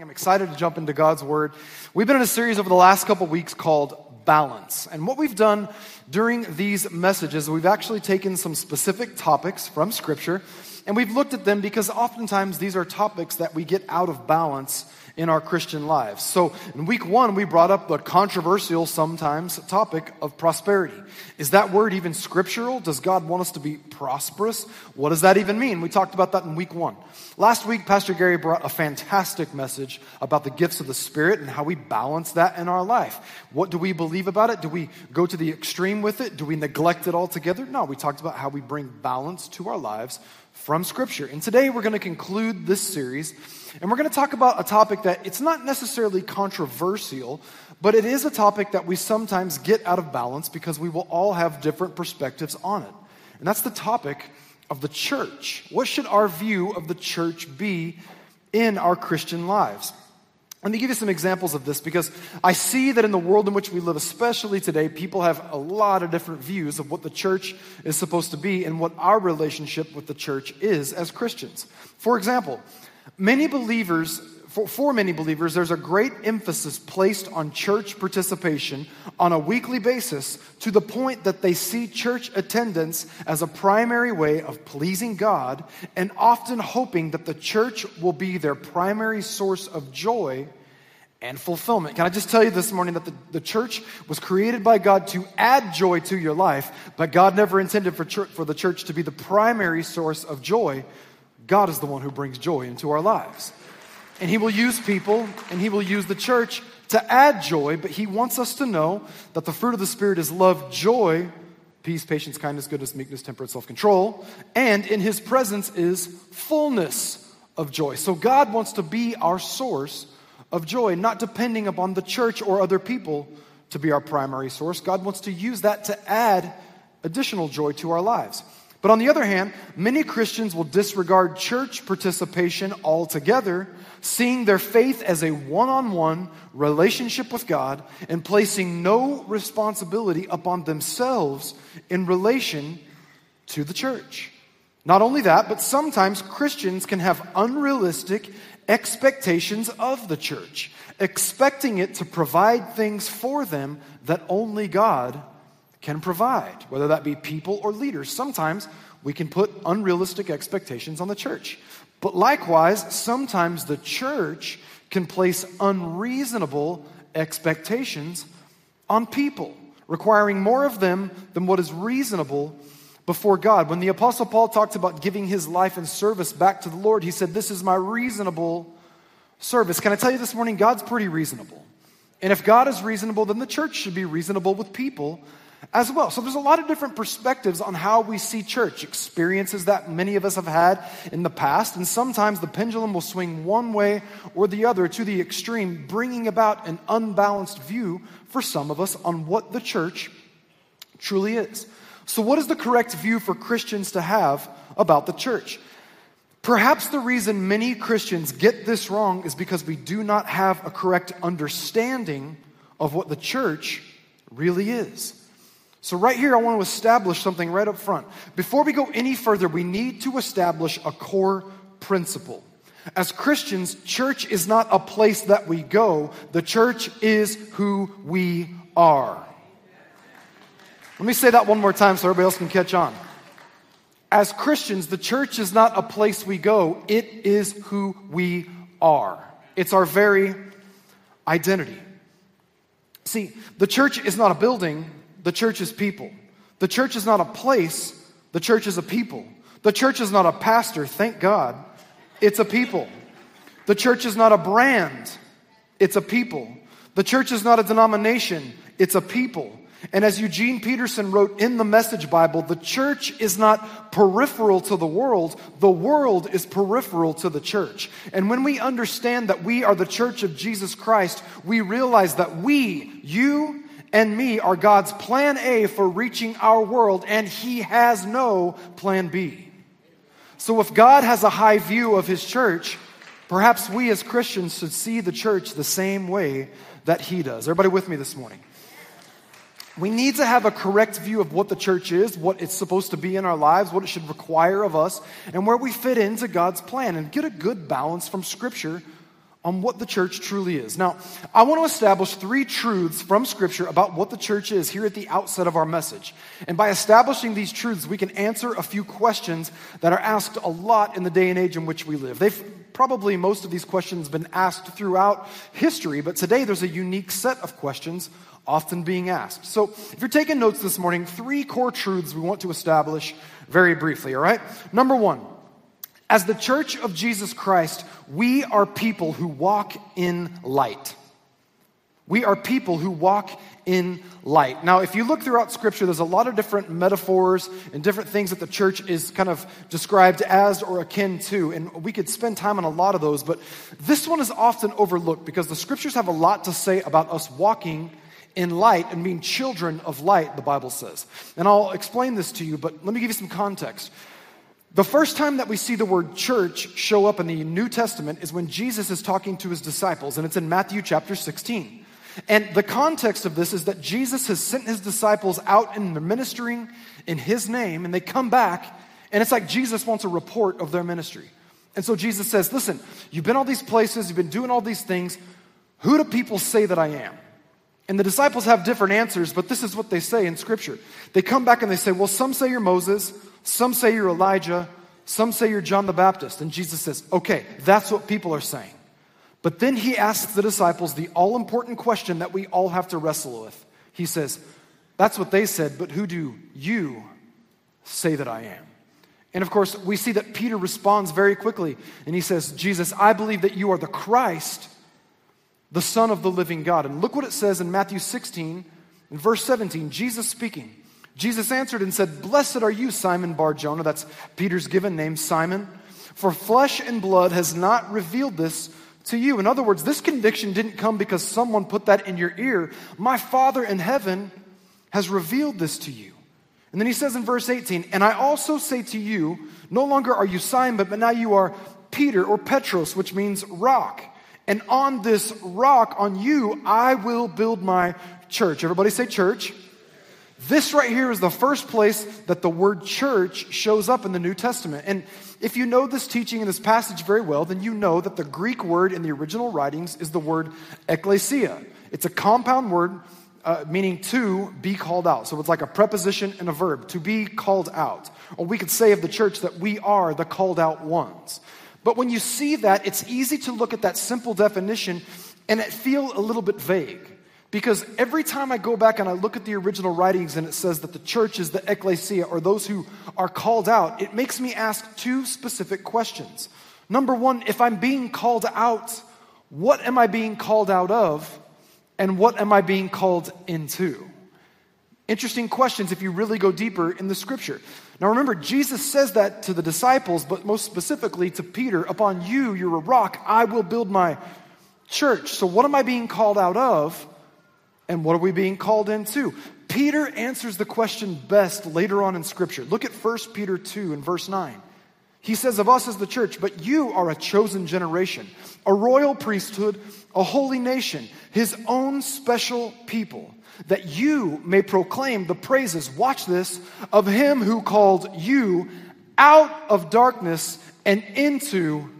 I'm excited to jump into God's Word. We've been in a series over the last couple weeks called Balance. And what we've done during these messages, we've actually taken some specific topics from Scripture and we've looked at them because oftentimes these are topics that we get out of balance in our Christian lives. So in week one, we brought up the controversial sometimes topic of prosperity. Is that word even scriptural? Does God want us to be prosperous? What does that even mean? We talked about that in week one. Last week, Pastor Gary brought a fantastic message about the gifts of the Spirit and how we balance that in our life. What do we believe about it? Do we go to the extreme with it? Do we neglect it altogether? No, we talked about how we bring balance to our lives from Scripture. And today we're going to conclude this series, and we're going to talk about a topic that it's not necessarily controversial, but it is a topic that we sometimes get out of balance because we will all have different perspectives on it. And that's the topic of the church. What should our view of the church be in our Christian lives? Let me give you some examples of this because I see that in the world in which we live, especially today, people have a lot of different views of what the church is supposed to be and what our relationship with the church is as Christians. For example, many believers, for, for many believers, there's a great emphasis placed on church participation on a weekly basis to the point that they see church attendance as a primary way of pleasing God and often hoping that the church will be their primary source of joy and fulfillment. Can I just tell you this morning that the, the church was created by God to add joy to your life, but God never intended for, church, for the church to be the primary source of joy. God is the one who brings joy into our lives. And He will use people and He will use the church to add joy, but He wants us to know that the fruit of the Spirit is love, joy, peace, patience, kindness, goodness, meekness, temperance, self control, and in His presence is fullness of joy. So God wants to be our source of joy, not depending upon the church or other people to be our primary source. God wants to use that to add additional joy to our lives. But on the other hand, many Christians will disregard church participation altogether, seeing their faith as a one on one relationship with God and placing no responsibility upon themselves in relation to the church. Not only that, but sometimes Christians can have unrealistic expectations of the church, expecting it to provide things for them that only God can provide, whether that be people or leaders. Sometimes we can put unrealistic expectations on the church. But likewise, sometimes the church can place unreasonable expectations on people, requiring more of them than what is reasonable before God. When the Apostle Paul talked about giving his life and service back to the Lord, he said, This is my reasonable service. Can I tell you this morning? God's pretty reasonable. And if God is reasonable, then the church should be reasonable with people as well. So there's a lot of different perspectives on how we see church, experiences that many of us have had in the past. And sometimes the pendulum will swing one way or the other to the extreme, bringing about an unbalanced view for some of us on what the church truly is. So, what is the correct view for Christians to have about the church? Perhaps the reason many Christians get this wrong is because we do not have a correct understanding of what the church really is. So, right here, I want to establish something right up front. Before we go any further, we need to establish a core principle. As Christians, church is not a place that we go, the church is who we are. Let me say that one more time so everybody else can catch on. As Christians, the church is not a place we go, it is who we are. It's our very identity. See, the church is not a building, the church is people. The church is not a place, the church is a people. The church is not a pastor, thank God, it's a people. The church is not a brand, it's a people. The church is not a denomination, it's a people. And as Eugene Peterson wrote in the Message Bible, the church is not peripheral to the world, the world is peripheral to the church. And when we understand that we are the church of Jesus Christ, we realize that we, you and me, are God's plan A for reaching our world, and He has no plan B. So if God has a high view of His church, perhaps we as Christians should see the church the same way that He does. Everybody with me this morning? We need to have a correct view of what the church is, what it's supposed to be in our lives, what it should require of us, and where we fit into God's plan, and get a good balance from Scripture on what the church truly is. Now, I want to establish three truths from Scripture about what the church is here at the outset of our message. And by establishing these truths, we can answer a few questions that are asked a lot in the day and age in which we live. They've probably, most of these questions, been asked throughout history, but today there's a unique set of questions often being asked. So, if you're taking notes this morning, three core truths we want to establish very briefly, all right? Number one, as the church of Jesus Christ, we are people who walk in light. We are people who walk in light. Now, if you look throughout Scripture, there's a lot of different metaphors and different things that the church is kind of described as or akin to. And we could spend time on a lot of those, but this one is often overlooked because the Scriptures have a lot to say about us walking in light and being children of light, the Bible says. And I'll explain this to you, but let me give you some context. The first time that we see the word church show up in the New Testament is when Jesus is talking to his disciples, and it's in Matthew chapter 16. And the context of this is that Jesus has sent his disciples out in the ministering in his name, and they come back, and it's like Jesus wants a report of their ministry. And so Jesus says, Listen, you've been all these places, you've been doing all these things. Who do people say that I am? And the disciples have different answers, but this is what they say in Scripture. They come back and they say, Well, some say you're Moses. Some say you're Elijah. Some say you're John the Baptist. And Jesus says, okay, that's what people are saying. But then he asks the disciples the all important question that we all have to wrestle with. He says, That's what they said, but who do you say that I am? And of course, we see that Peter responds very quickly and he says, Jesus, I believe that you are the Christ, the Son of the living God. And look what it says in Matthew 16, in verse 17, Jesus speaking. Jesus answered and said, Blessed are you, Simon Bar Jonah. That's Peter's given name, Simon. For flesh and blood has not revealed this to you. In other words, this conviction didn't come because someone put that in your ear. My Father in heaven has revealed this to you. And then he says in verse 18, And I also say to you, no longer are you Simon, but now you are Peter or Petros, which means rock. And on this rock, on you, I will build my church. Everybody say church. This right here is the first place that the word church shows up in the New Testament. And if you know this teaching in this passage very well, then you know that the Greek word in the original writings is the word ekklesia. It's a compound word uh, meaning to be called out. So it's like a preposition and a verb, to be called out. Or we could say of the church that we are the called out ones. But when you see that, it's easy to look at that simple definition and it feel a little bit vague. Because every time I go back and I look at the original writings and it says that the church is the ecclesia or those who are called out, it makes me ask two specific questions. Number one, if I'm being called out, what am I being called out of? And what am I being called into? Interesting questions if you really go deeper in the scripture. Now remember, Jesus says that to the disciples, but most specifically to Peter Upon you, you're a rock, I will build my church. So, what am I being called out of? And what are we being called into? Peter answers the question best later on in Scripture. Look at 1 Peter 2 and verse 9. He says of us as the church, but you are a chosen generation, a royal priesthood, a holy nation, his own special people, that you may proclaim the praises, watch this, of him who called you out of darkness and into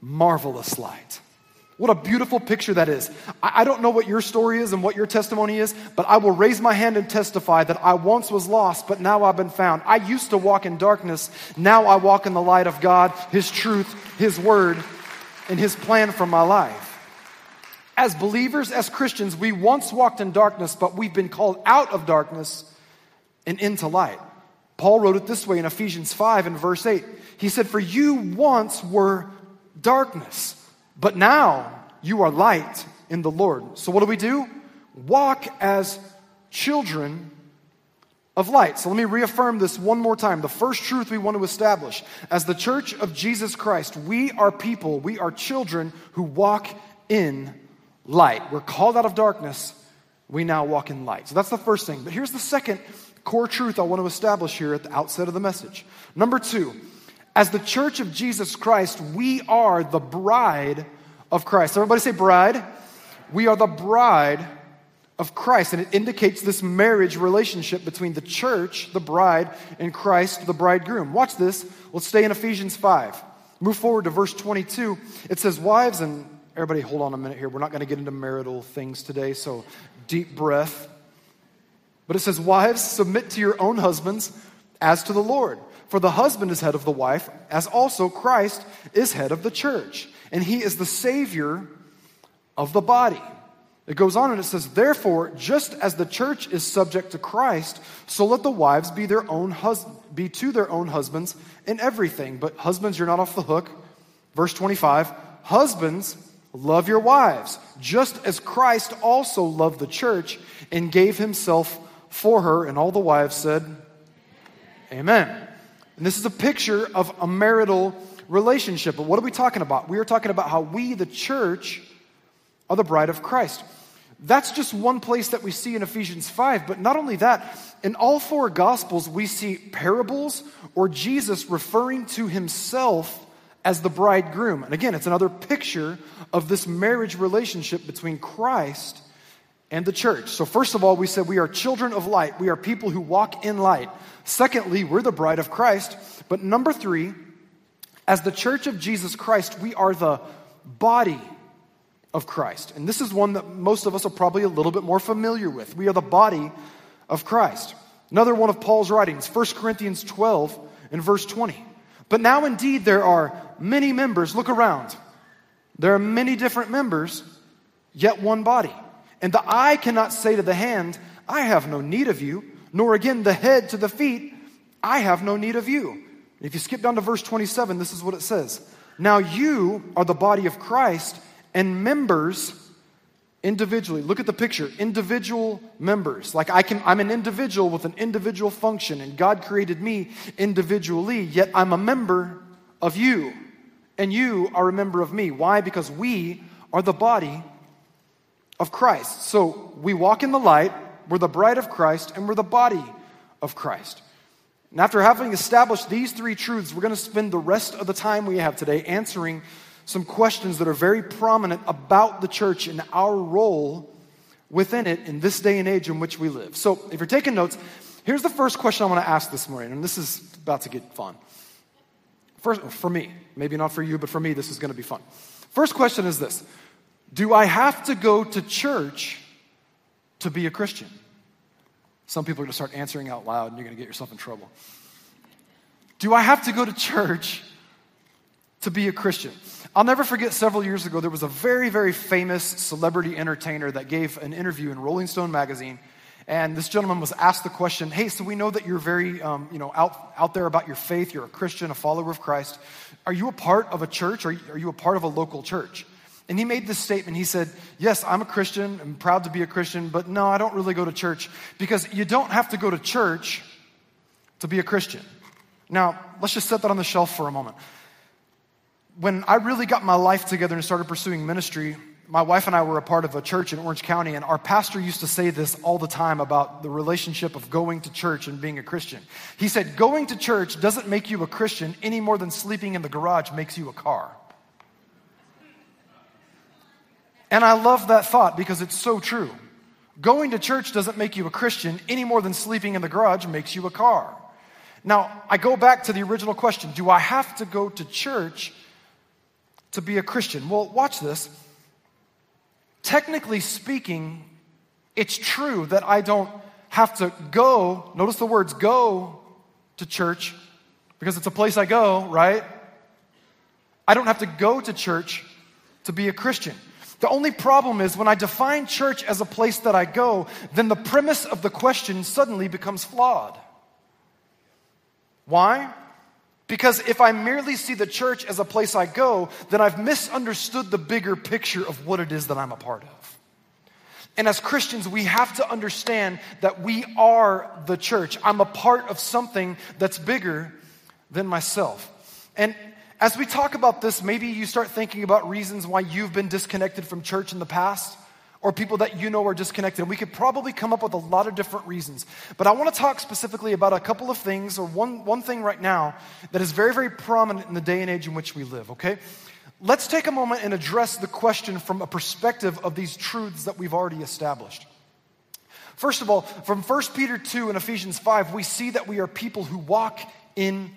marvelous light. What a beautiful picture that is. I, I don't know what your story is and what your testimony is, but I will raise my hand and testify that I once was lost, but now I've been found. I used to walk in darkness. Now I walk in the light of God, His truth, His word, and His plan for my life. As believers, as Christians, we once walked in darkness, but we've been called out of darkness and into light. Paul wrote it this way in Ephesians 5 and verse 8. He said, For you once were darkness but now you are light in the Lord. So what do we do? Walk as children of light. So let me reaffirm this one more time. The first truth we want to establish as the church of Jesus Christ, we are people, we are children who walk in light. We're called out of darkness, we now walk in light. So that's the first thing. But here's the second core truth I want to establish here at the outset of the message. Number two, as the church of Jesus Christ, we are the bride of Christ. Everybody say bride. We are the bride of Christ. And it indicates this marriage relationship between the church, the bride, and Christ, the bridegroom. Watch this. Let's stay in Ephesians 5. Move forward to verse 22. It says, Wives and Everybody, hold on a minute here. We're not going to get into marital things today, so deep breath. But it says, Wives, submit to your own husbands as to the Lord. For the husband is head of the wife, as also Christ is head of the church. And he is the Savior of the body. It goes on and it says, Therefore, just as the church is subject to Christ, so let the wives be their own hus- be to their own husbands in everything. But husbands, you're not off the hook. Verse 25, husbands, love your wives, just as Christ also loved the church and gave himself for her. And all the wives said, Amen. And this is a picture of a marital relationship. But what are we talking about? We are talking about how we, the church, are the bride of Christ. That's just one place that we see in Ephesians 5. But not only that, in all four Gospels, we see parables or Jesus referring to himself as the bridegroom. And again, it's another picture of this marriage relationship between Christ and the church. So, first of all, we said we are children of light. We are people who walk in light. Secondly, we're the bride of Christ. But number three, as the church of Jesus Christ, we are the body of Christ. And this is one that most of us are probably a little bit more familiar with. We are the body of Christ. Another one of Paul's writings, 1 Corinthians 12 and verse 20. But now indeed there are many members. Look around. There are many different members, yet one body. And the eye cannot say to the hand, I have no need of you, nor again the head to the feet, I have no need of you. If you skip down to verse 27, this is what it says. Now you are the body of Christ and members individually. Look at the picture individual members. Like I can, I'm an individual with an individual function, and God created me individually, yet I'm a member of you, and you are a member of me. Why? Because we are the body of Christ. So we walk in the light, we're the bride of Christ, and we're the body of Christ. And after having established these three truths, we're going to spend the rest of the time we have today answering some questions that are very prominent about the church and our role within it in this day and age in which we live. So, if you're taking notes, here's the first question I want to ask this morning, and this is about to get fun. First, for me, maybe not for you, but for me, this is going to be fun. First question is this Do I have to go to church to be a Christian? Some people are going to start answering out loud, and you're going to get yourself in trouble. Do I have to go to church to be a Christian? I'll never forget several years ago, there was a very, very famous celebrity entertainer that gave an interview in Rolling Stone magazine. And this gentleman was asked the question, Hey, so we know that you're very, um, you know, out, out there about your faith. You're a Christian, a follower of Christ. Are you a part of a church? Or are you a part of a local church? And he made this statement. He said, Yes, I'm a Christian. I'm proud to be a Christian, but no, I don't really go to church because you don't have to go to church to be a Christian. Now, let's just set that on the shelf for a moment when I really got my life together and started pursuing ministry, my wife and I were a part of a church in Orange County, and our pastor used to say this all the time about the relationship of going to church and being a Christian. He said, Going to church doesn't make you a Christian any more than sleeping in the garage makes you a car. And I love that thought because it's so true. Going to church doesn't make you a Christian any more than sleeping in the garage makes you a car. Now, I go back to the original question Do I have to go to church to be a Christian? Well, watch this. Technically speaking, it's true that I don't have to go, notice the words go to church because it's a place I go, right? I don't have to go to church to be a Christian. The only problem is when I define church as a place that I go, then the premise of the question suddenly becomes flawed. Why? Because if I merely see the church as a place I go, then I've misunderstood the bigger picture of what it is that I'm a part of. And as Christians, we have to understand that we are the church. I'm a part of something that's bigger than myself. And as we talk about this, maybe you start thinking about reasons why you've been disconnected from church in the past or people that you know are disconnected. We could probably come up with a lot of different reasons. But I want to talk specifically about a couple of things, or one, one thing right now that is very, very prominent in the day and age in which we live, okay? Let's take a moment and address the question from a perspective of these truths that we've already established. First of all, from 1 Peter 2 and Ephesians 5, we see that we are people who walk in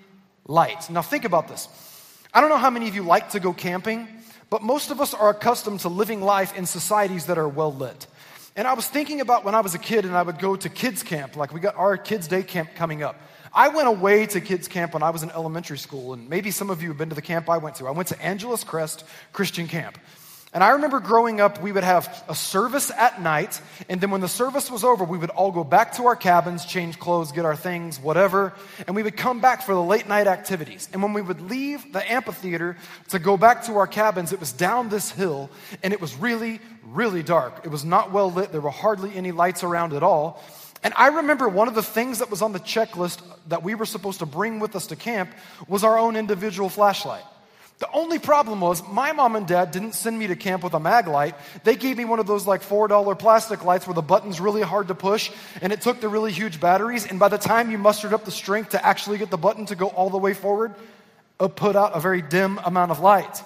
light. Now, think about this. I don't know how many of you like to go camping, but most of us are accustomed to living life in societies that are well lit. And I was thinking about when I was a kid and I would go to kids' camp, like we got our kids' day camp coming up. I went away to kids' camp when I was in elementary school, and maybe some of you have been to the camp I went to. I went to Angeles Crest Christian Camp. And I remember growing up, we would have a service at night, and then when the service was over, we would all go back to our cabins, change clothes, get our things, whatever, and we would come back for the late night activities. And when we would leave the amphitheater to go back to our cabins, it was down this hill, and it was really, really dark. It was not well lit, there were hardly any lights around at all. And I remember one of the things that was on the checklist that we were supposed to bring with us to camp was our own individual flashlight. The only problem was my mom and dad didn't send me to camp with a mag light. They gave me one of those like $4 plastic lights where the button's really hard to push and it took the really huge batteries. And by the time you mustered up the strength to actually get the button to go all the way forward, it put out a very dim amount of light.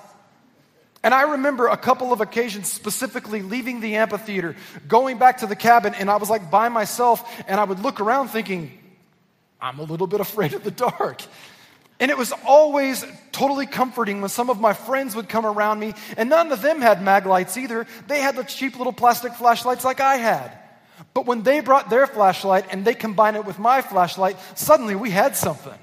And I remember a couple of occasions specifically leaving the amphitheater, going back to the cabin, and I was like by myself, and I would look around thinking, I'm a little bit afraid of the dark. And it was always totally comforting when some of my friends would come around me, and none of them had mag lights either. They had the cheap little plastic flashlights like I had. But when they brought their flashlight and they combined it with my flashlight, suddenly we had something.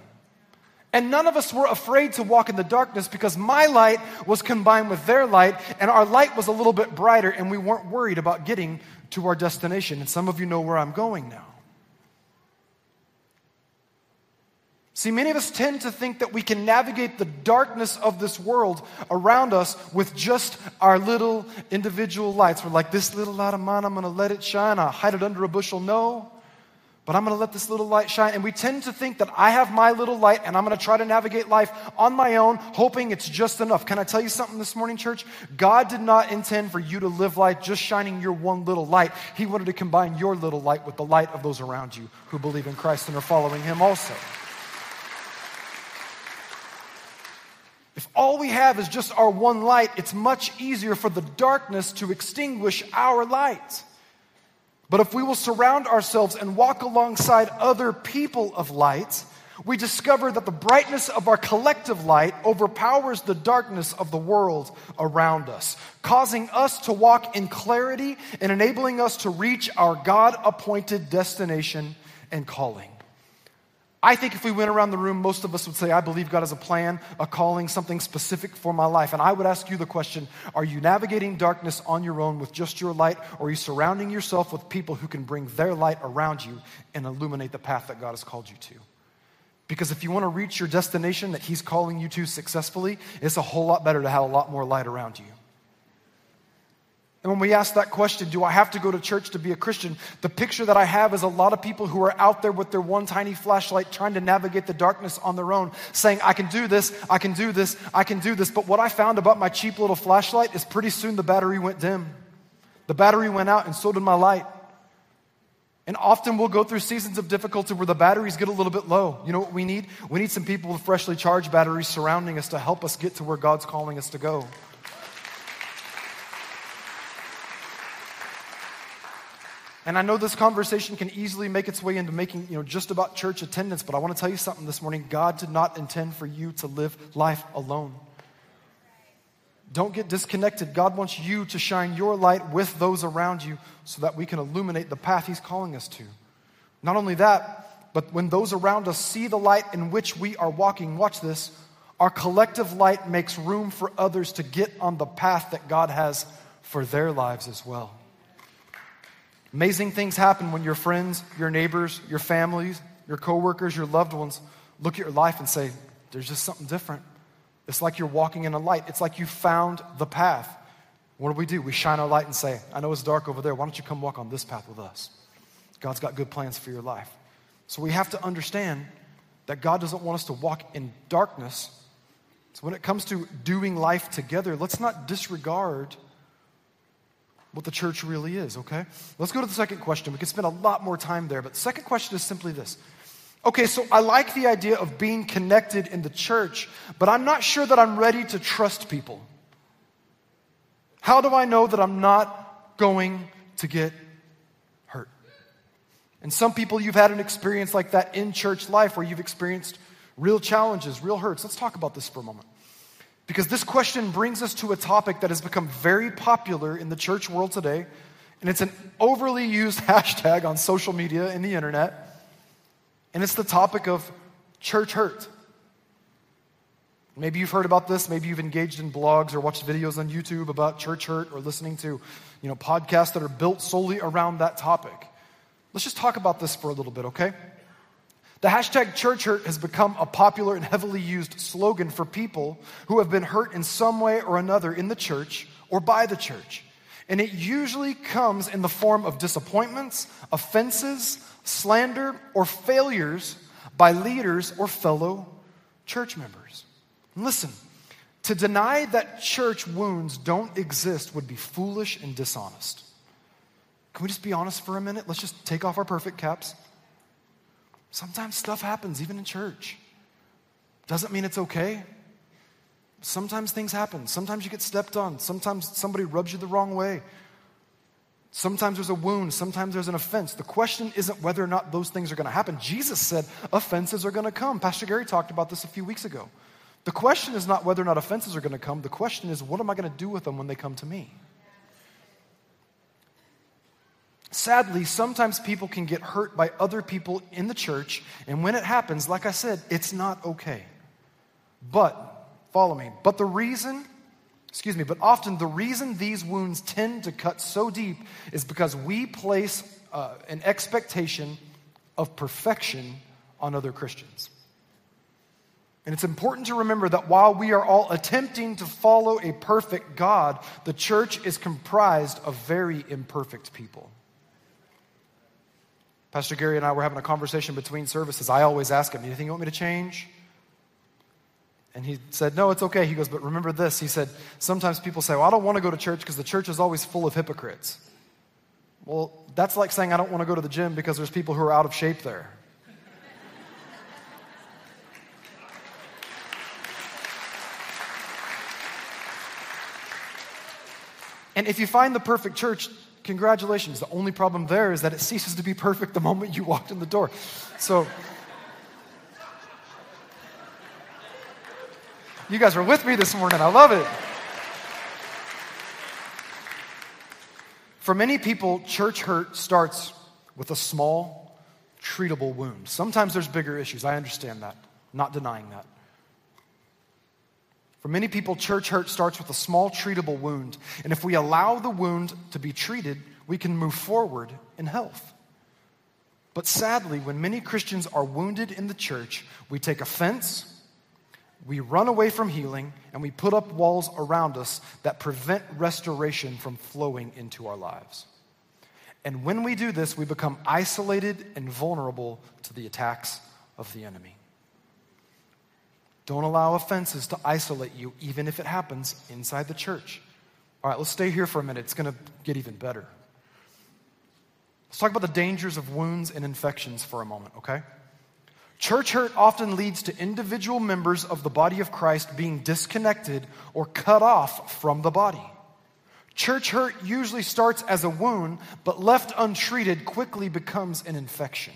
And none of us were afraid to walk in the darkness because my light was combined with their light, and our light was a little bit brighter, and we weren't worried about getting to our destination. And some of you know where I'm going now. See, many of us tend to think that we can navigate the darkness of this world around us with just our little individual lights. We're like, this little light of mine, I'm going to let it shine. I'll hide it under a bushel. No, but I'm going to let this little light shine. And we tend to think that I have my little light and I'm going to try to navigate life on my own, hoping it's just enough. Can I tell you something this morning, church? God did not intend for you to live life just shining your one little light. He wanted to combine your little light with the light of those around you who believe in Christ and are following Him also. If all we have is just our one light, it's much easier for the darkness to extinguish our light. But if we will surround ourselves and walk alongside other people of light, we discover that the brightness of our collective light overpowers the darkness of the world around us, causing us to walk in clarity and enabling us to reach our God appointed destination and calling. I think if we went around the room, most of us would say, I believe God has a plan, a calling, something specific for my life. And I would ask you the question Are you navigating darkness on your own with just your light, or are you surrounding yourself with people who can bring their light around you and illuminate the path that God has called you to? Because if you want to reach your destination that He's calling you to successfully, it's a whole lot better to have a lot more light around you. And when we ask that question, do I have to go to church to be a Christian? The picture that I have is a lot of people who are out there with their one tiny flashlight trying to navigate the darkness on their own, saying, I can do this, I can do this, I can do this. But what I found about my cheap little flashlight is pretty soon the battery went dim. The battery went out, and so did my light. And often we'll go through seasons of difficulty where the batteries get a little bit low. You know what we need? We need some people with freshly charged batteries surrounding us to help us get to where God's calling us to go. And I know this conversation can easily make its way into making, you know, just about church attendance, but I want to tell you something this morning. God did not intend for you to live life alone. Don't get disconnected. God wants you to shine your light with those around you so that we can illuminate the path He's calling us to. Not only that, but when those around us see the light in which we are walking, watch this, our collective light makes room for others to get on the path that God has for their lives as well. Amazing things happen when your friends, your neighbors, your families, your coworkers, your loved ones look at your life and say, There's just something different. It's like you're walking in a light. It's like you found the path. What do we do? We shine our light and say, I know it's dark over there. Why don't you come walk on this path with us? God's got good plans for your life. So we have to understand that God doesn't want us to walk in darkness. So when it comes to doing life together, let's not disregard what the church really is, okay? Let's go to the second question. We could spend a lot more time there, but the second question is simply this. Okay, so I like the idea of being connected in the church, but I'm not sure that I'm ready to trust people. How do I know that I'm not going to get hurt? And some people, you've had an experience like that in church life where you've experienced real challenges, real hurts. Let's talk about this for a moment. Because this question brings us to a topic that has become very popular in the church world today, and it's an overly used hashtag on social media and the internet, and it's the topic of church hurt. Maybe you've heard about this. Maybe you've engaged in blogs or watched videos on YouTube about church hurt or listening to, you know, podcasts that are built solely around that topic. Let's just talk about this for a little bit, okay? The hashtag church hurt has become a popular and heavily used slogan for people who have been hurt in some way or another in the church or by the church. And it usually comes in the form of disappointments, offenses, slander, or failures by leaders or fellow church members. Listen, to deny that church wounds don't exist would be foolish and dishonest. Can we just be honest for a minute? Let's just take off our perfect caps. Sometimes stuff happens, even in church. Doesn't mean it's okay. Sometimes things happen. Sometimes you get stepped on. Sometimes somebody rubs you the wrong way. Sometimes there's a wound. Sometimes there's an offense. The question isn't whether or not those things are going to happen. Jesus said offenses are going to come. Pastor Gary talked about this a few weeks ago. The question is not whether or not offenses are going to come. The question is, what am I going to do with them when they come to me? Sadly, sometimes people can get hurt by other people in the church, and when it happens, like I said, it's not okay. But, follow me, but the reason, excuse me, but often the reason these wounds tend to cut so deep is because we place uh, an expectation of perfection on other Christians. And it's important to remember that while we are all attempting to follow a perfect God, the church is comprised of very imperfect people. Pastor Gary and I were having a conversation between services. I always ask him, Anything you want me to change? And he said, No, it's okay. He goes, But remember this. He said, Sometimes people say, Well, I don't want to go to church because the church is always full of hypocrites. Well, that's like saying, I don't want to go to the gym because there's people who are out of shape there. And if you find the perfect church, congratulations. The only problem there is that it ceases to be perfect the moment you walked in the door. So, you guys are with me this morning. I love it. For many people, church hurt starts with a small, treatable wound. Sometimes there's bigger issues. I understand that. not denying that. For many people, church hurt starts with a small, treatable wound. And if we allow the wound to be treated, we can move forward in health. But sadly, when many Christians are wounded in the church, we take offense, we run away from healing, and we put up walls around us that prevent restoration from flowing into our lives. And when we do this, we become isolated and vulnerable to the attacks of the enemy. Don't allow offenses to isolate you, even if it happens inside the church. All right, let's stay here for a minute. It's going to get even better. Let's talk about the dangers of wounds and infections for a moment, okay? Church hurt often leads to individual members of the body of Christ being disconnected or cut off from the body. Church hurt usually starts as a wound, but left untreated quickly becomes an infection.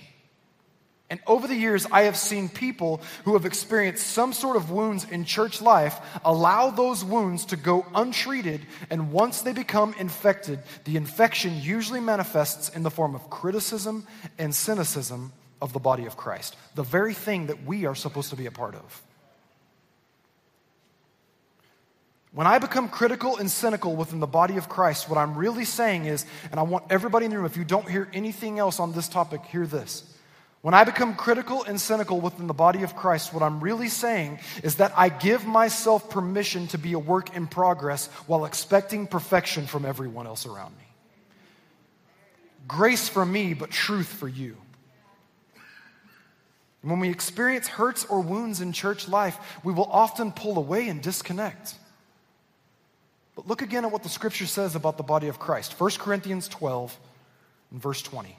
And over the years, I have seen people who have experienced some sort of wounds in church life allow those wounds to go untreated. And once they become infected, the infection usually manifests in the form of criticism and cynicism of the body of Christ, the very thing that we are supposed to be a part of. When I become critical and cynical within the body of Christ, what I'm really saying is, and I want everybody in the room, if you don't hear anything else on this topic, hear this when I become critical and cynical within the body of Christ, what I'm really saying is that I give myself permission to be a work in progress while expecting perfection from everyone else around me. Grace for me, but truth for you. When we experience hurts or wounds in church life, we will often pull away and disconnect. But look again at what the scripture says about the body of Christ 1 Corinthians 12 and verse 20.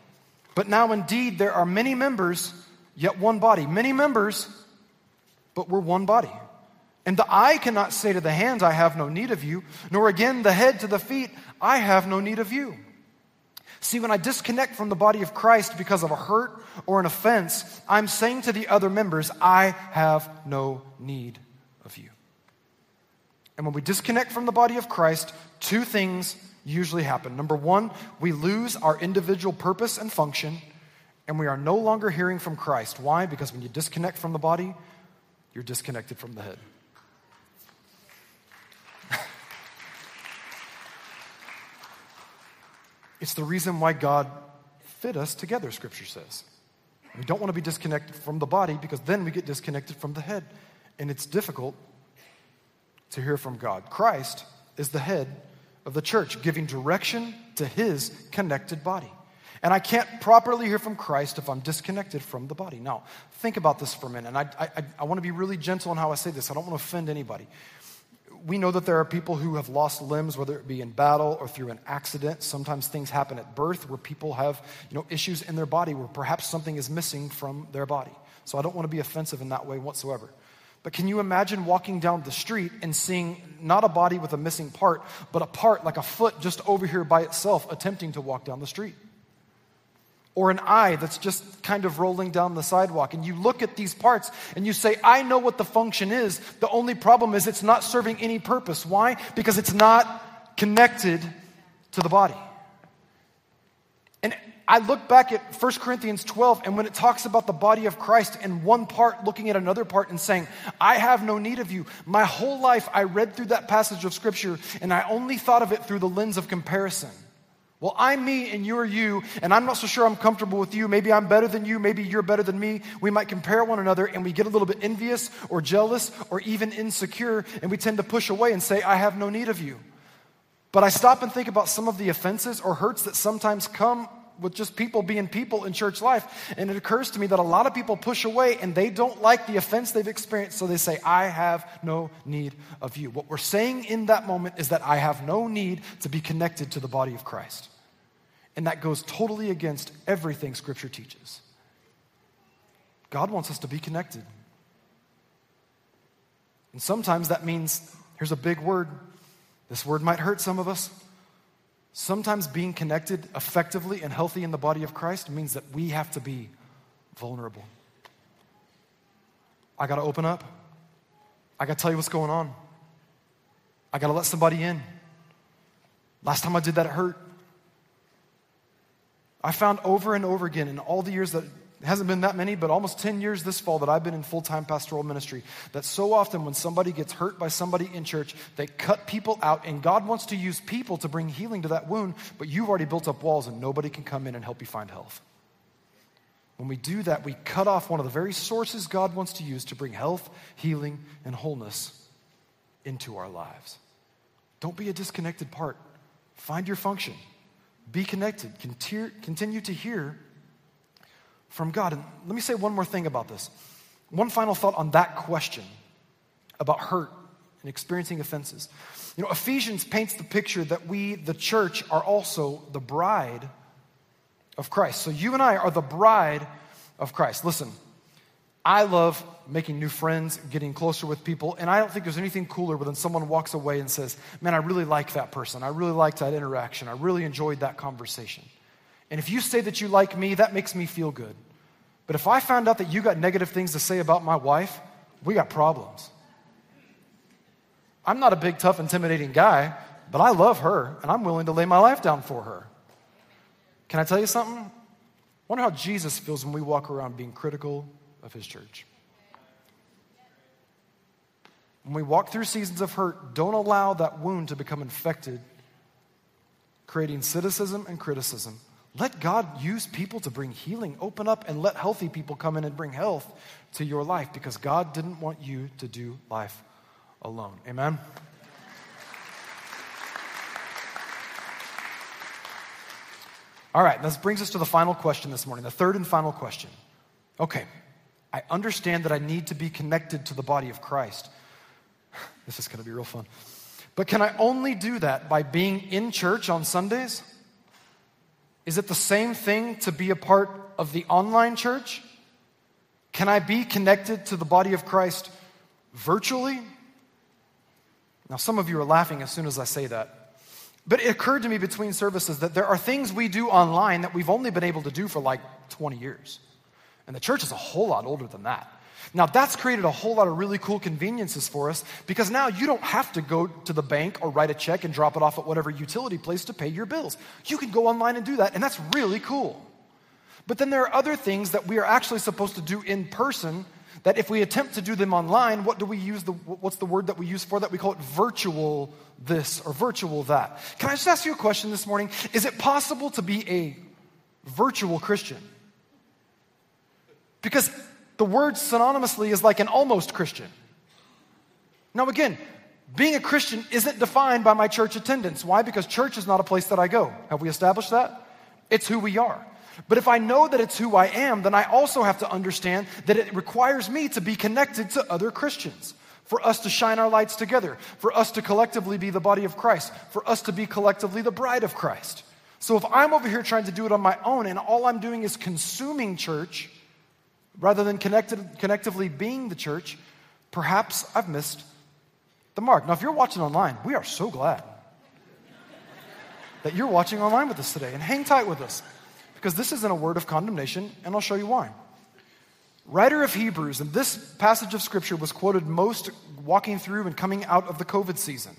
But now indeed there are many members, yet one body. Many members, but we're one body. And the eye cannot say to the hands, I have no need of you, nor again the head to the feet, I have no need of you. See, when I disconnect from the body of Christ because of a hurt or an offense, I'm saying to the other members, I have no need of you. And when we disconnect from the body of Christ, two things usually happen. Number one, we lose our individual purpose and function, and we are no longer hearing from Christ. Why? Because when you disconnect from the body, you're disconnected from the head. it's the reason why God fit us together, Scripture says. We don't want to be disconnected from the body because then we get disconnected from the head. And it's difficult to hear from God. Christ is the head of the church, giving direction to his connected body. And I can't properly hear from Christ if I'm disconnected from the body. Now, think about this for a minute. And I, I, I want to be really gentle in how I say this. I don't want to offend anybody. We know that there are people who have lost limbs, whether it be in battle or through an accident. Sometimes things happen at birth where people have you know, issues in their body where perhaps something is missing from their body. So I don't want to be offensive in that way whatsoever. But can you imagine walking down the street and seeing not a body with a missing part, but a part like a foot just over here by itself attempting to walk down the street? Or an eye that's just kind of rolling down the sidewalk. And you look at these parts and you say, I know what the function is. The only problem is it's not serving any purpose. Why? Because it's not connected to the body. I look back at 1 Corinthians 12, and when it talks about the body of Christ and one part looking at another part and saying, I have no need of you. My whole life I read through that passage of Scripture, and I only thought of it through the lens of comparison. Well, I'm me and you're you, and I'm not so sure I'm comfortable with you. Maybe I'm better than you. Maybe you're better than me. We might compare one another and we get a little bit envious or jealous or even insecure, and we tend to push away and say, I have no need of you. But I stop and think about some of the offenses or hurts that sometimes come with just people being people in church life. And it occurs to me that a lot of people push away and they don't like the offense they've experienced, so they say, I have no need of you. What we're saying in that moment is that I have no need to be connected to the body of Christ. And that goes totally against everything Scripture teaches. God wants us to be connected. And sometimes that means, here's a big word. This word might hurt some of us. Sometimes being connected effectively and healthy in the body of Christ means that we have to be vulnerable. I got to open up. I got to tell you what's going on. I got to let somebody in. Last time I did that, it hurt. I found over and over again in all the years that it hasn't been that many, but almost 10 years this fall that I've been in full time pastoral ministry. That so often when somebody gets hurt by somebody in church, they cut people out, and God wants to use people to bring healing to that wound, but you've already built up walls and nobody can come in and help you find health. When we do that, we cut off one of the very sources God wants to use to bring health, healing, and wholeness into our lives. Don't be a disconnected part. Find your function. Be connected. Continue to hear from God. And let me say one more thing about this. One final thought on that question about hurt and experiencing offenses. You know, Ephesians paints the picture that we, the church, are also the bride of Christ. So you and I are the bride of Christ. Listen, I love making new friends, getting closer with people, and I don't think there's anything cooler than someone walks away and says, Man, I really like that person. I really liked that interaction. I really enjoyed that conversation. And if you say that you like me, that makes me feel good. But if I found out that you got negative things to say about my wife, we got problems. I'm not a big, tough, intimidating guy, but I love her and I'm willing to lay my life down for her. Can I tell you something? I wonder how Jesus feels when we walk around being critical of his church. When we walk through seasons of hurt, don't allow that wound to become infected, creating cynicism and criticism. Let God use people to bring healing. Open up and let healthy people come in and bring health to your life because God didn't want you to do life alone. Amen? All right, this brings us to the final question this morning, the third and final question. Okay, I understand that I need to be connected to the body of Christ. This is going to be real fun. But can I only do that by being in church on Sundays? Is it the same thing to be a part of the online church? Can I be connected to the body of Christ virtually? Now, some of you are laughing as soon as I say that. But it occurred to me between services that there are things we do online that we've only been able to do for like 20 years. And the church is a whole lot older than that. Now, that's created a whole lot of really cool conveniences for us because now you don't have to go to the bank or write a check and drop it off at whatever utility place to pay your bills. You can go online and do that, and that's really cool. But then there are other things that we are actually supposed to do in person that if we attempt to do them online, what do we use the what's the word that we use for that? We call it virtual this or virtual that. Can I just ask you a question this morning? Is it possible to be a virtual Christian? Because the word synonymously is like an almost Christian. Now, again, being a Christian isn't defined by my church attendance. Why? Because church is not a place that I go. Have we established that? It's who we are. But if I know that it's who I am, then I also have to understand that it requires me to be connected to other Christians, for us to shine our lights together, for us to collectively be the body of Christ, for us to be collectively the bride of Christ. So if I'm over here trying to do it on my own and all I'm doing is consuming church, rather than connected, connectively being the church, perhaps I've missed the mark. Now, if you're watching online, we are so glad that you're watching online with us today. And hang tight with us because this isn't a word of condemnation, and I'll show you why. Writer of Hebrews, and this passage of scripture was quoted most walking through and coming out of the COVID season.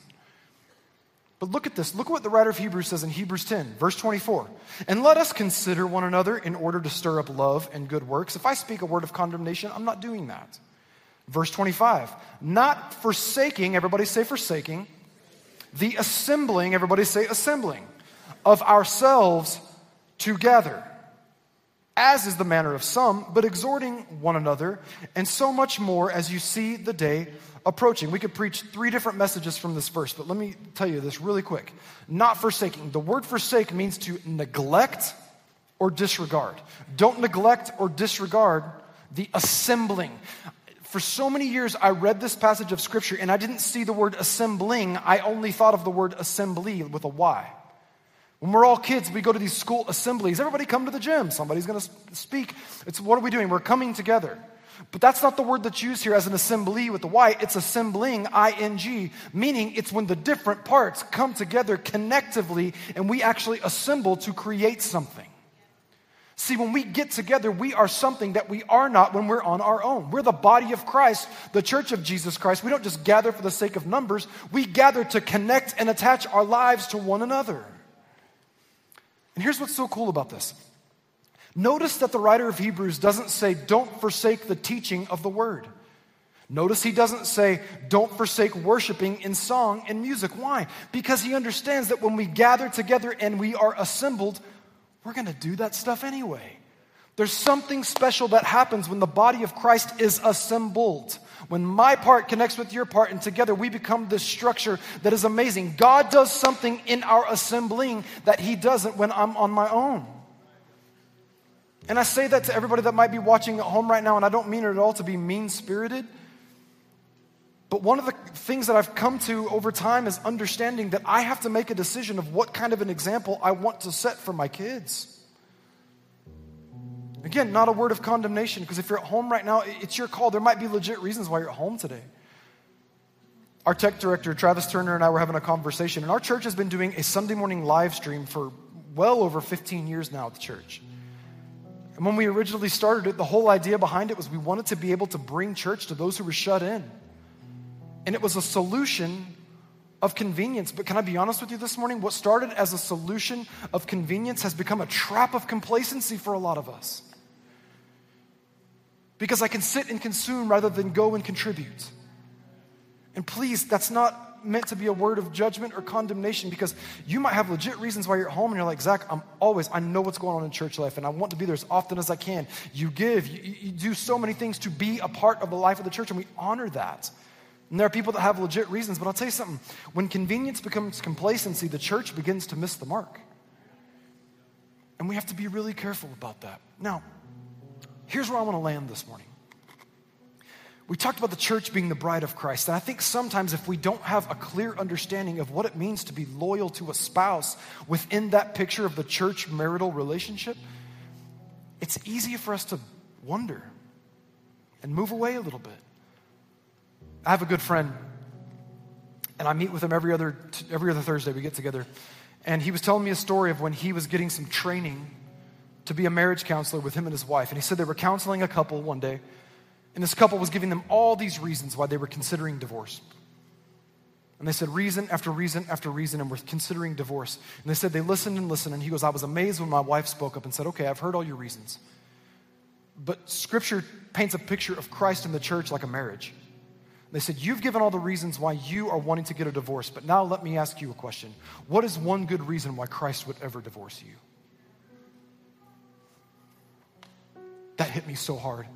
But look at this. Look at what the writer of Hebrews says in Hebrews 10, verse 24. And let us consider one another in order to stir up love and good works. If I speak a word of condemnation, I'm not doing that. Verse 25. Not forsaking, everybody say forsaking, the assembling, everybody say assembling, of ourselves together, as is the manner of some, but exhorting one another, and so much more as you see the day approaching. We could preach three different messages from this verse, but let me tell you this really quick. Not forsaking. The word forsake means to neglect or disregard. Don't neglect or disregard the assembling. For so many years, I read this passage of scripture and I didn't see the word assembling. I only thought of the word assembly with a Y. When we're all kids, we go to these school assemblies. Everybody come to the gym. Somebody's going to speak. It's what are we doing? We're coming together. But that's not the word that's used here as an assembly with the Y. It's assembling, ing, meaning it's when the different parts come together connectively and we actually assemble to create something. See, when we get together, we are something that we are not when we're on our own. We're the body of Christ, the church of Jesus Christ. We don't just gather for the sake of numbers, we gather to connect and attach our lives to one another. And here's what's so cool about this Notice that the writer of Hebrews doesn't say, don't forsake the teaching of the word. Notice he doesn't say, don't forsake worshiping in song and music. Why? Because he understands that when we gather together and we are assembled, we're going to do that stuff anyway. There's something special that happens when the body of Christ is assembled. When my part connects with your part, and together we become this structure that is amazing. God does something in our assembling that He doesn't when I'm on my own. And I say that to everybody that might be watching at home right now, and I don't mean it at all to be mean spirited. But one of the things that I've come to over time is understanding that I have to make a decision of what kind of an example I want to set for my kids. Again, not a word of condemnation, because if you're at home right now, it's your call. There might be legit reasons why you're at home today. Our tech director, Travis Turner, and I were having a conversation, and our church has been doing a Sunday morning live stream for well over 15 years now at the church. And when we originally started it, the whole idea behind it was we wanted to be able to bring church to those who were shut in. And it was a solution of convenience. But can I be honest with you this morning? What started as a solution of convenience has become a trap of complacency for a lot of us. Because I can sit and consume rather than go and contribute. And please, that's not meant to be a word of judgment or condemnation because you might have legit reasons why you're at home and you're like, Zach, I'm always, I know what's going on in church life and I want to be there as often as I can. You give, you, you do so many things to be a part of the life of the church and we honor that. And there are people that have legit reasons, but I'll tell you something. When convenience becomes complacency, the church begins to miss the mark. And we have to be really careful about that. Now, here's where I want to land this morning. We talked about the church being the bride of Christ. And I think sometimes if we don't have a clear understanding of what it means to be loyal to a spouse within that picture of the church marital relationship, it's easy for us to wonder and move away a little bit. I have a good friend, and I meet with him every other, every other Thursday. We get together. And he was telling me a story of when he was getting some training to be a marriage counselor with him and his wife. And he said they were counseling a couple one day. And this couple was giving them all these reasons why they were considering divorce. And they said reason after reason after reason, and we're considering divorce. And they said they listened and listened. And he goes, I was amazed when my wife spoke up and said, Okay, I've heard all your reasons. But scripture paints a picture of Christ and the church like a marriage. They said, You've given all the reasons why you are wanting to get a divorce, but now let me ask you a question. What is one good reason why Christ would ever divorce you? That hit me so hard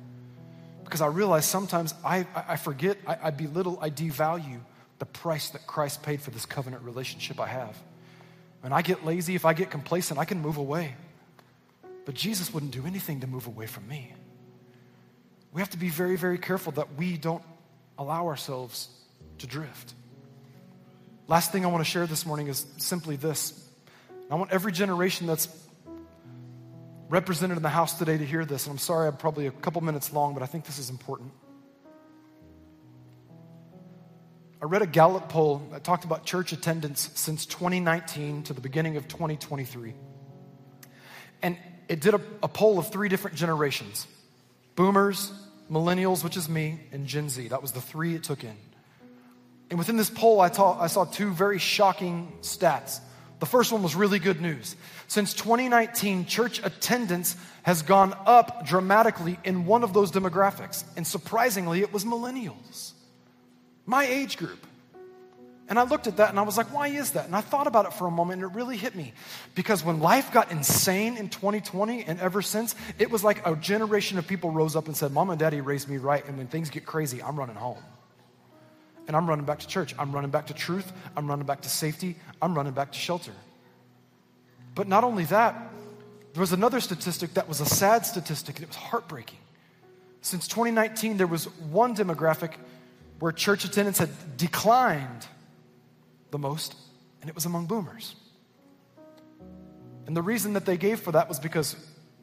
because I realize sometimes I, I forget, I, I belittle, I devalue the price that Christ paid for this covenant relationship I have. And I get lazy, if I get complacent, I can move away. But Jesus wouldn't do anything to move away from me. We have to be very, very careful that we don't allow ourselves to drift. Last thing I want to share this morning is simply this. I want every generation that's represented in the house today to hear this. And I'm sorry I'm probably a couple minutes long, but I think this is important. I read a Gallup poll that talked about church attendance since 2019 to the beginning of 2023. And it did a, a poll of three different generations boomers, millennials, which is me, and Gen Z. That was the three it took in. And within this poll, I, I saw two very shocking stats. The first one was really good news. Since 2019, church attendance has gone up dramatically in one of those demographics. And surprisingly, it was millennials, my age group. And I looked at that and I was like, why is that? And I thought about it for a moment and it really hit me. Because when life got insane in 2020 and ever since, it was like a generation of people rose up and said, Mom and Daddy raised me right. And when things get crazy, I'm running home. And I'm running back to church. I'm running back to truth. I'm running back to safety. I'm running back to shelter. But not only that, there was another statistic that was a sad statistic and it was heartbreaking. Since 2019, there was one demographic where church attendance had declined the most, and it was among boomers. And the reason that they gave for that was because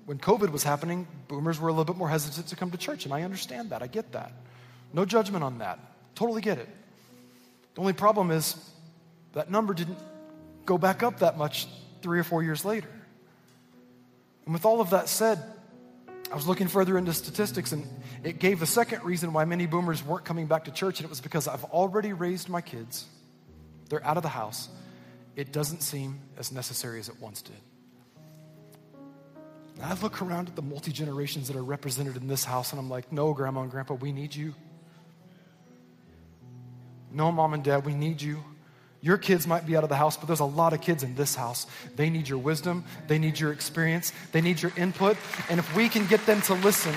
when COVID was happening, boomers were a little bit more hesitant to come to church, and I understand that. I get that. No judgment on that. Totally get it. The only problem is that number didn't go back up that much three or four years later. And with all of that said, I was looking further into statistics, and it gave a second reason why many boomers weren't coming back to church, and it was because I've already raised my kids. They're out of the house. It doesn't seem as necessary as it once did. And I look around at the multi generations that are represented in this house, and I'm like, no, Grandma and Grandpa, we need you. No, Mom and Dad, we need you. Your kids might be out of the house, but there's a lot of kids in this house. They need your wisdom, they need your experience, they need your input. And if we can get them to listen,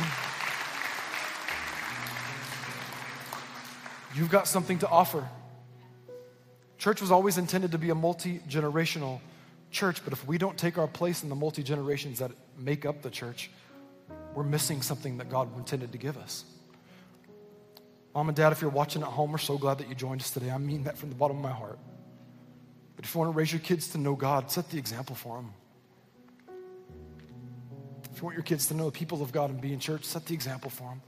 you've got something to offer. Church was always intended to be a multi generational church, but if we don't take our place in the multi generations that make up the church, we're missing something that God intended to give us. Mom and dad, if you're watching at home, we're so glad that you joined us today. I mean that from the bottom of my heart. But if you want to raise your kids to know God, set the example for them. If you want your kids to know the people of God and be in church, set the example for them.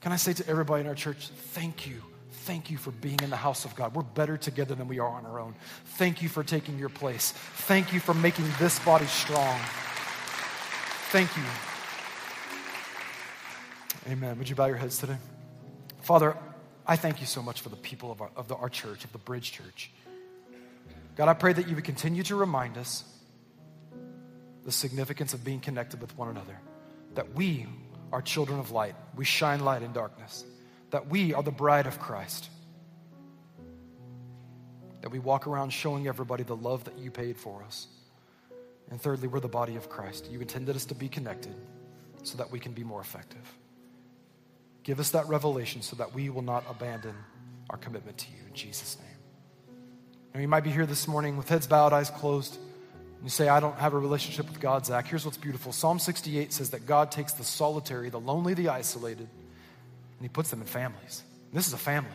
Can I say to everybody in our church, thank you Thank you for being in the house of God. We're better together than we are on our own. Thank you for taking your place. Thank you for making this body strong. Thank you. Amen. Would you bow your heads today? Father, I thank you so much for the people of, our, of the, our church, of the Bridge Church. God, I pray that you would continue to remind us the significance of being connected with one another, that we are children of light. We shine light in darkness that we are the bride of Christ. That we walk around showing everybody the love that you paid for us. And thirdly, we're the body of Christ. You intended us to be connected so that we can be more effective. Give us that revelation so that we will not abandon our commitment to you in Jesus' name. Now, you might be here this morning with heads bowed, eyes closed. And you say, I don't have a relationship with God, Zach. Here's what's beautiful Psalm 68 says that God takes the solitary, the lonely, the isolated, and He puts them in families. This is a family.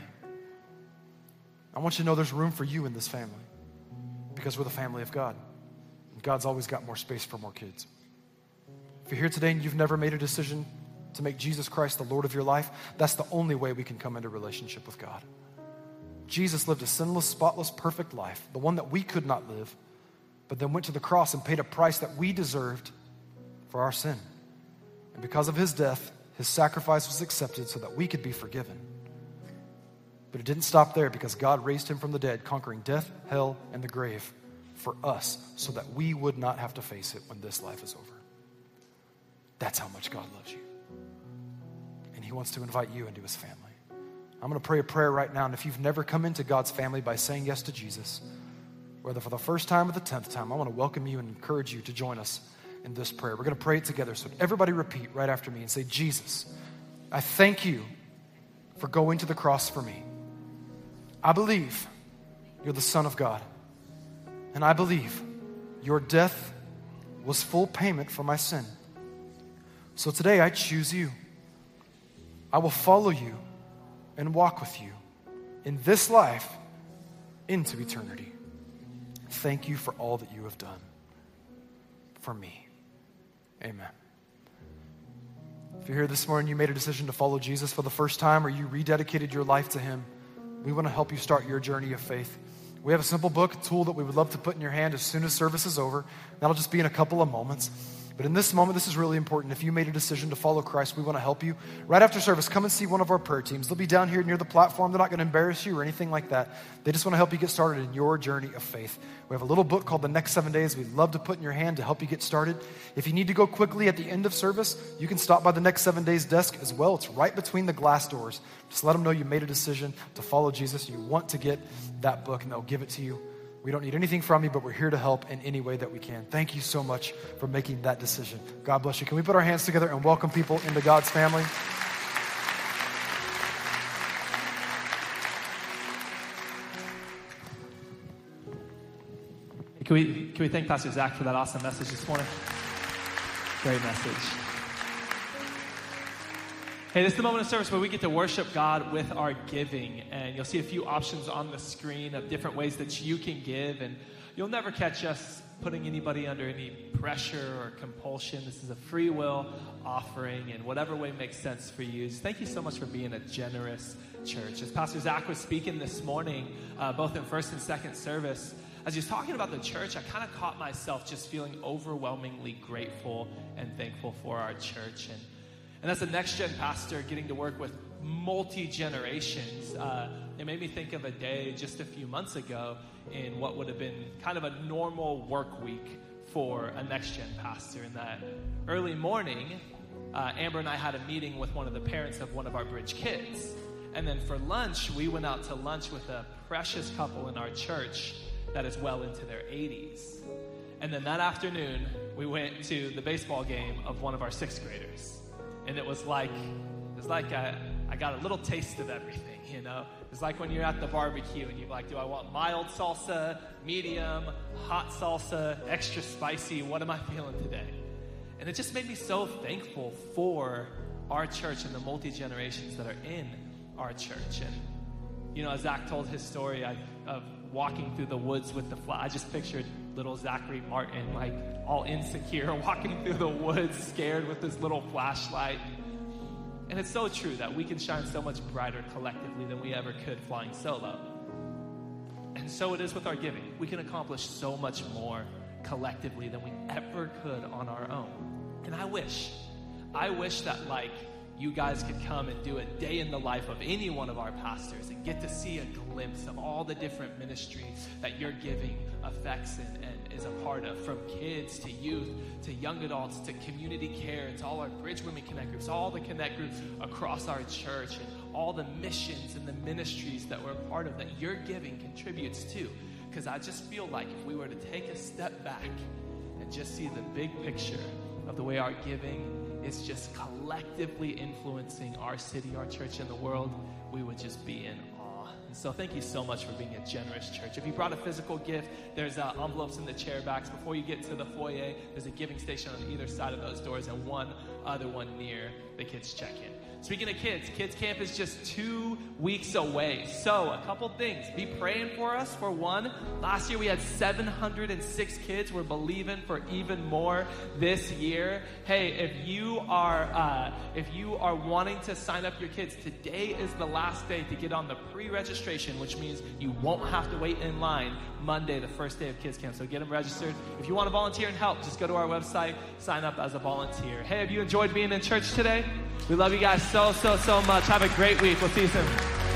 I want you to know there's room for you in this family because we're the family of God. And God's always got more space for more kids. If you're here today and you've never made a decision to make Jesus Christ the Lord of your life, that's the only way we can come into relationship with God. Jesus lived a sinless, spotless, perfect life, the one that we could not live, but then went to the cross and paid a price that we deserved for our sin. And because of his death, his sacrifice was accepted so that we could be forgiven. But it didn't stop there because God raised him from the dead, conquering death, hell, and the grave for us so that we would not have to face it when this life is over. That's how much God loves you. He wants to invite you into his family. I'm going to pray a prayer right now. And if you've never come into God's family by saying yes to Jesus, whether for the first time or the tenth time, I want to welcome you and encourage you to join us in this prayer. We're going to pray it together. So everybody repeat right after me and say, Jesus, I thank you for going to the cross for me. I believe you're the Son of God. And I believe your death was full payment for my sin. So today I choose you. I will follow you and walk with you in this life into eternity. Thank you for all that you have done for me. Amen. If you're here this morning, you made a decision to follow Jesus for the first time, or you rededicated your life to Him, we want to help you start your journey of faith. We have a simple book, a tool that we would love to put in your hand as soon as service is over. That'll just be in a couple of moments. But in this moment, this is really important. If you made a decision to follow Christ, we want to help you. Right after service, come and see one of our prayer teams. They'll be down here near the platform. They're not going to embarrass you or anything like that. They just want to help you get started in your journey of faith. We have a little book called The Next Seven Days we'd love to put in your hand to help you get started. If you need to go quickly at the end of service, you can stop by the Next Seven Days desk as well. It's right between the glass doors. Just let them know you made a decision to follow Jesus. You want to get that book, and they'll give it to you. We don't need anything from you, but we're here to help in any way that we can. Thank you so much for making that decision. God bless you. Can we put our hands together and welcome people into God's family? Can we, can we thank Pastor Zach for that awesome message this morning? Great message. Hey, this is the moment of service where we get to worship God with our giving. And you'll see a few options on the screen of different ways that you can give. And you'll never catch us putting anybody under any pressure or compulsion. This is a free will offering in whatever way makes sense for you. Thank you so much for being a generous church. As Pastor Zach was speaking this morning, uh, both in first and second service, as he was talking about the church, I kind of caught myself just feeling overwhelmingly grateful and thankful for our church. And and as a next gen pastor, getting to work with multi generations, uh, it made me think of a day just a few months ago in what would have been kind of a normal work week for a next gen pastor. In that early morning, uh, Amber and I had a meeting with one of the parents of one of our bridge kids. And then for lunch, we went out to lunch with a precious couple in our church that is well into their 80s. And then that afternoon, we went to the baseball game of one of our sixth graders and it was like it was like I, I got a little taste of everything, you know. It's like when you're at the barbecue and you're like, do I want mild salsa, medium, hot salsa, extra spicy? What am I feeling today? And it just made me so thankful for our church and the multi generations that are in our church. And you know, as Zach told his story I, of walking through the woods with the flag, I just pictured little Zachary Martin, like all insecure, walking through the woods, scared with his little flashlight. And it's so true that we can shine so much brighter collectively than we ever could flying solo. And so it is with our giving. We can accomplish so much more collectively than we ever could on our own. And I wish, I wish that like you guys could come and do a day in the life of any one of our pastors and get to see a glimpse of all the different ministries that your giving affects and, and is a part of from kids to youth to young adults to community care to all our Bridge Women Connect groups, all the connect groups across our church and all the missions and the ministries that we're a part of that your giving contributes to. Because I just feel like if we were to take a step back and just see the big picture of the way our giving is just collectively influencing our city, our church, and the world, we would just be in awe. And so, thank you so much for being a generous church. If you brought a physical gift, there's uh, envelopes in the chair backs. Before you get to the foyer, there's a giving station on either side of those doors and one other one near the kids' check in. Speaking of kids, Kids Camp is just two weeks away. So, a couple things. Be praying for us. For one, last year we had 706 kids. We're believing for even more this year. Hey, if you are uh, if you are wanting to sign up your kids, today is the last day to get on the pre-registration, which means you won't have to wait in line Monday, the first day of Kids Camp. So get them registered. If you want to volunteer and help, just go to our website, sign up as a volunteer. Hey, have you enjoyed being in church today? We love you guys so, so, so much. Have a great week. We'll see you soon.